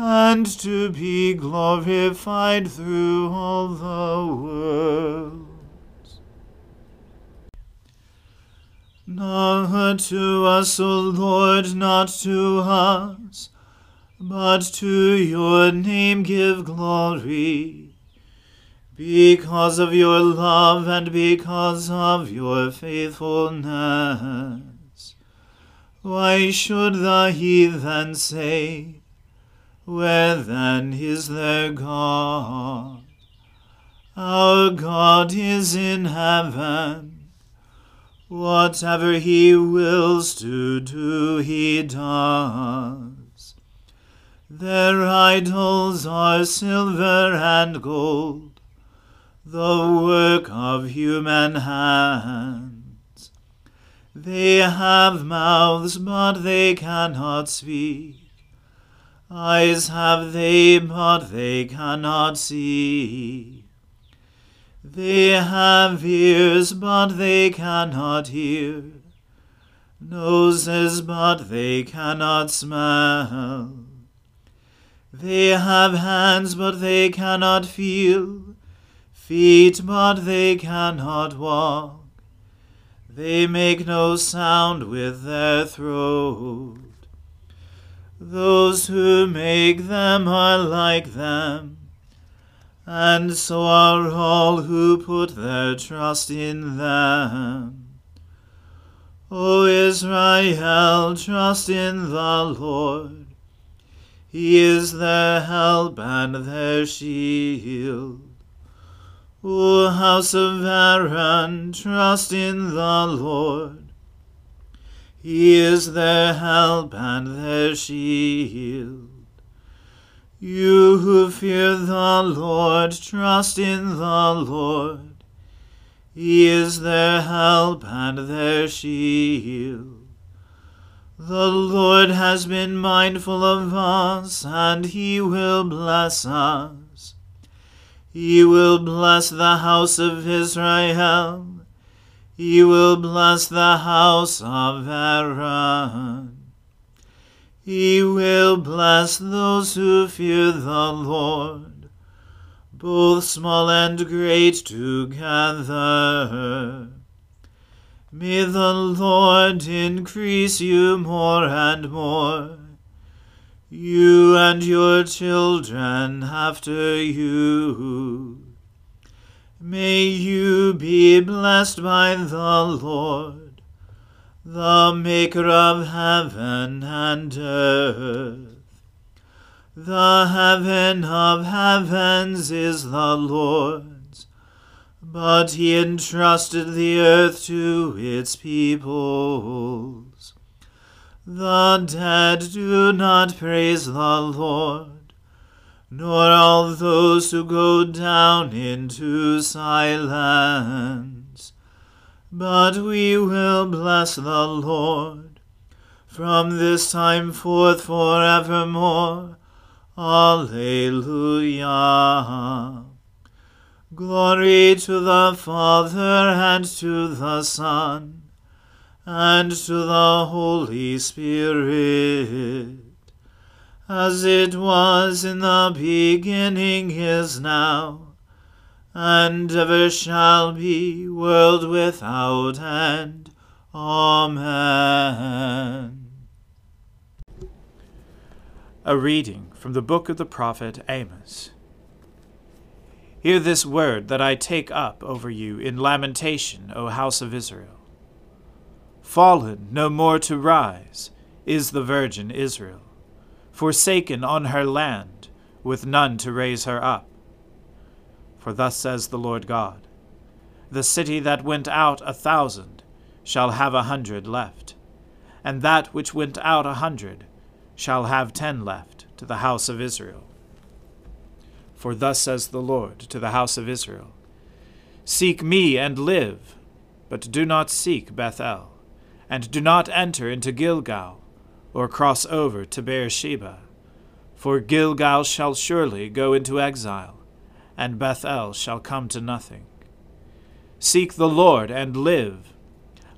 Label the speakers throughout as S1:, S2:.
S1: and to be glorified through all the worlds. Not to us, O Lord, not to us, but to your name give glory because of your love and because of your faithfulness. Why should the heathen say, Where then is their God? Our God is in heaven. Whatever he wills to do, he does. Their idols are silver and gold the work of human hands. They have mouths, but they cannot speak. Eyes have they, but they cannot see. They have ears, but they cannot hear. Noses, but they cannot smell. They have hands, but they cannot feel feet, but they cannot walk. They make no sound with their throat. Those who make them are like them, and so are all who put their trust in them. O Israel, trust in the Lord. He is their help and their shield. O house of Aaron, trust in the Lord. He is their help and their shield. You who fear the Lord, trust in the Lord. He is their help and their shield. The Lord has been mindful of us, and he will bless us. He will bless the house of Israel. He will bless the house of Aaron. He will bless those who fear the Lord, both small and great together. May the Lord increase you more and more you and your children after you. May you be blessed by the Lord, the Maker of heaven and earth. The heaven of heavens is the Lord's, but he entrusted the earth to its peoples. The dead do not praise the Lord, nor all those who go down into silence. But we will bless the Lord from this time forth forevermore. Alleluia. Glory to the Father and to the Son and to the Holy Spirit, as it was in the beginning is now, and ever shall be, world without end. Amen.
S2: A reading from the book of the prophet Amos. Hear this word that I take up over you in lamentation, O house of Israel. Fallen, no more to rise, is the virgin Israel, forsaken on her land, with none to raise her up. For thus says the Lord God The city that went out a thousand shall have a hundred left, and that which went out a hundred shall have ten left to the house of Israel. For thus says the Lord to the house of Israel Seek me and live, but do not seek Bethel and do not enter into Gilgal, or cross over to Beersheba. For Gilgal shall surely go into exile, and Bethel shall come to nothing. Seek the Lord and live,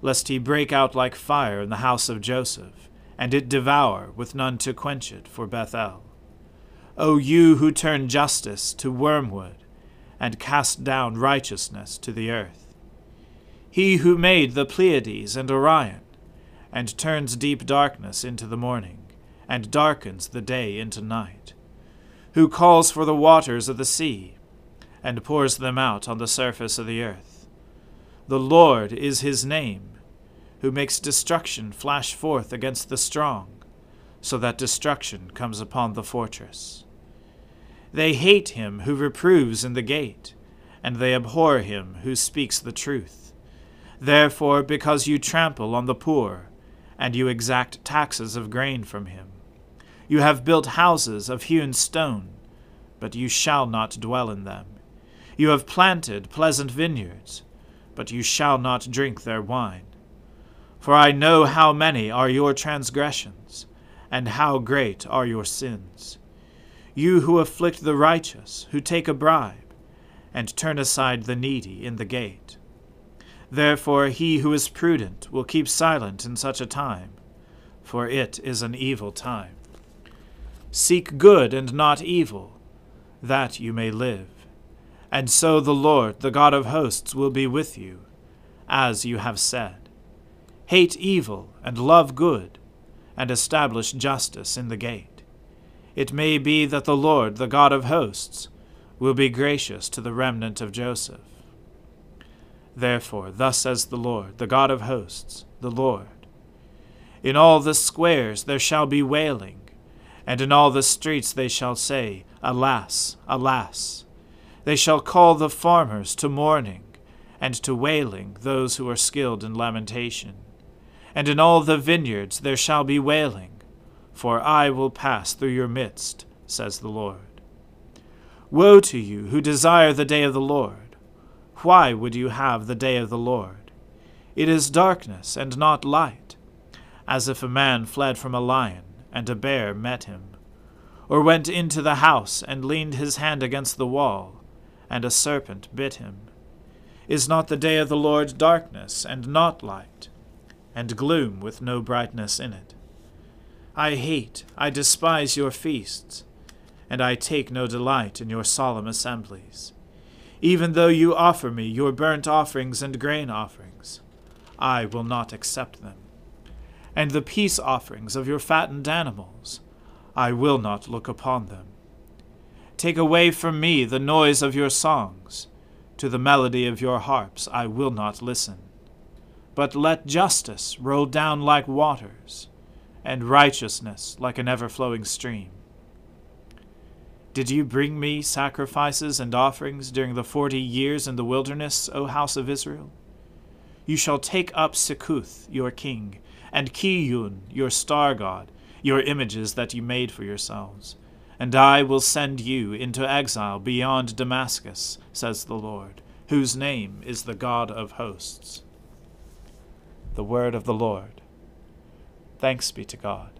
S2: lest he break out like fire in the house of Joseph, and it devour with none to quench it for Bethel. O you who turn justice to wormwood, and cast down righteousness to the earth he who made the Pleiades and Orion, and turns deep darkness into the morning, and darkens the day into night, who calls for the waters of the sea, and pours them out on the surface of the earth. The Lord is his name, who makes destruction flash forth against the strong, so that destruction comes upon the fortress. They hate him who reproves in the gate, and they abhor him who speaks the truth. Therefore, because you trample on the poor, and you exact taxes of grain from him, you have built houses of hewn stone, but you shall not dwell in them. You have planted pleasant vineyards, but you shall not drink their wine. For I know how many are your transgressions, and how great are your sins. You who afflict the righteous, who take a bribe, and turn aside the needy in the gate. Therefore he who is prudent will keep silent in such a time, for it is an evil time. Seek good and not evil, that you may live. And so the Lord, the God of hosts, will be with you, as you have said. Hate evil and love good, and establish justice in the gate. It may be that the Lord, the God of hosts, will be gracious to the remnant of Joseph Therefore, thus says the Lord, the God of hosts, the Lord In all the squares there shall be wailing, and in all the streets they shall say, Alas, alas! They shall call the farmers to mourning, and to wailing those who are skilled in lamentation. And in all the vineyards there shall be wailing, for I will pass through your midst, says the Lord. Woe to you who desire the day of the Lord! Why would you have the day of the Lord? It is darkness and not light, as if a man fled from a lion, and a bear met him, or went into the house and leaned his hand against the wall, and a serpent bit him. Is not the day of the Lord darkness and not light, and gloom with no brightness in it? I hate, I despise your feasts, and I take no delight in your solemn assemblies. Even though you offer me your burnt offerings and grain offerings, I will not accept them and the peace offerings of your fattened animals. I will not look upon them. Take away from me the noise of your songs. To the melody of your harps I will not listen. But let justice roll down like waters, and righteousness like an ever flowing stream. Did you bring me sacrifices and offerings during the forty years in the wilderness, O house of Israel? You shall take up Sikkuth, your king, and Kiyyun, your star god, your images that you made for yourselves. And I will send you into exile beyond Damascus, says the Lord, whose name is the God of hosts. The word of the Lord. Thanks be to God.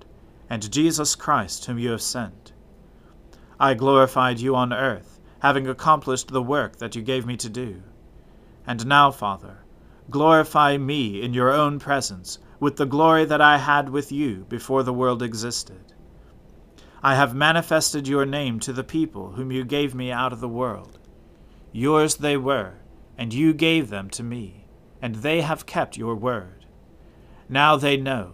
S2: and Jesus Christ, whom you have sent. I glorified you on earth having accomplished the work that you gave me to do. And now, Father, glorify me in your own presence with the glory that I had with you before the world existed. I have manifested your name to the people whom you gave me out of the world. Yours they were, and you gave them to me, and they have kept your word. Now they know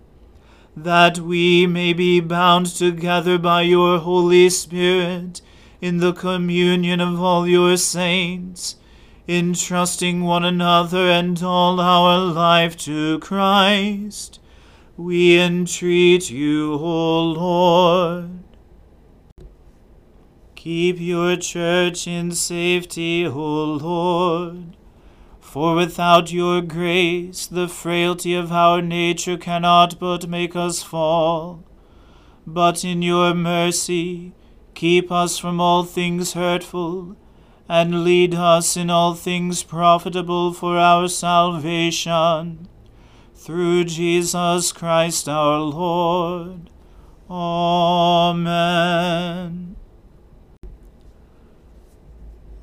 S1: that we may be bound together by your Holy Spirit in the communion of all your saints, entrusting one another and all our life to Christ. We entreat you, O Lord. Keep your church in safety, O Lord. For without your grace, the frailty of our nature cannot but make us fall. But in your mercy, keep us from all things hurtful, and lead us in all things profitable for our salvation. Through Jesus Christ our Lord. Amen.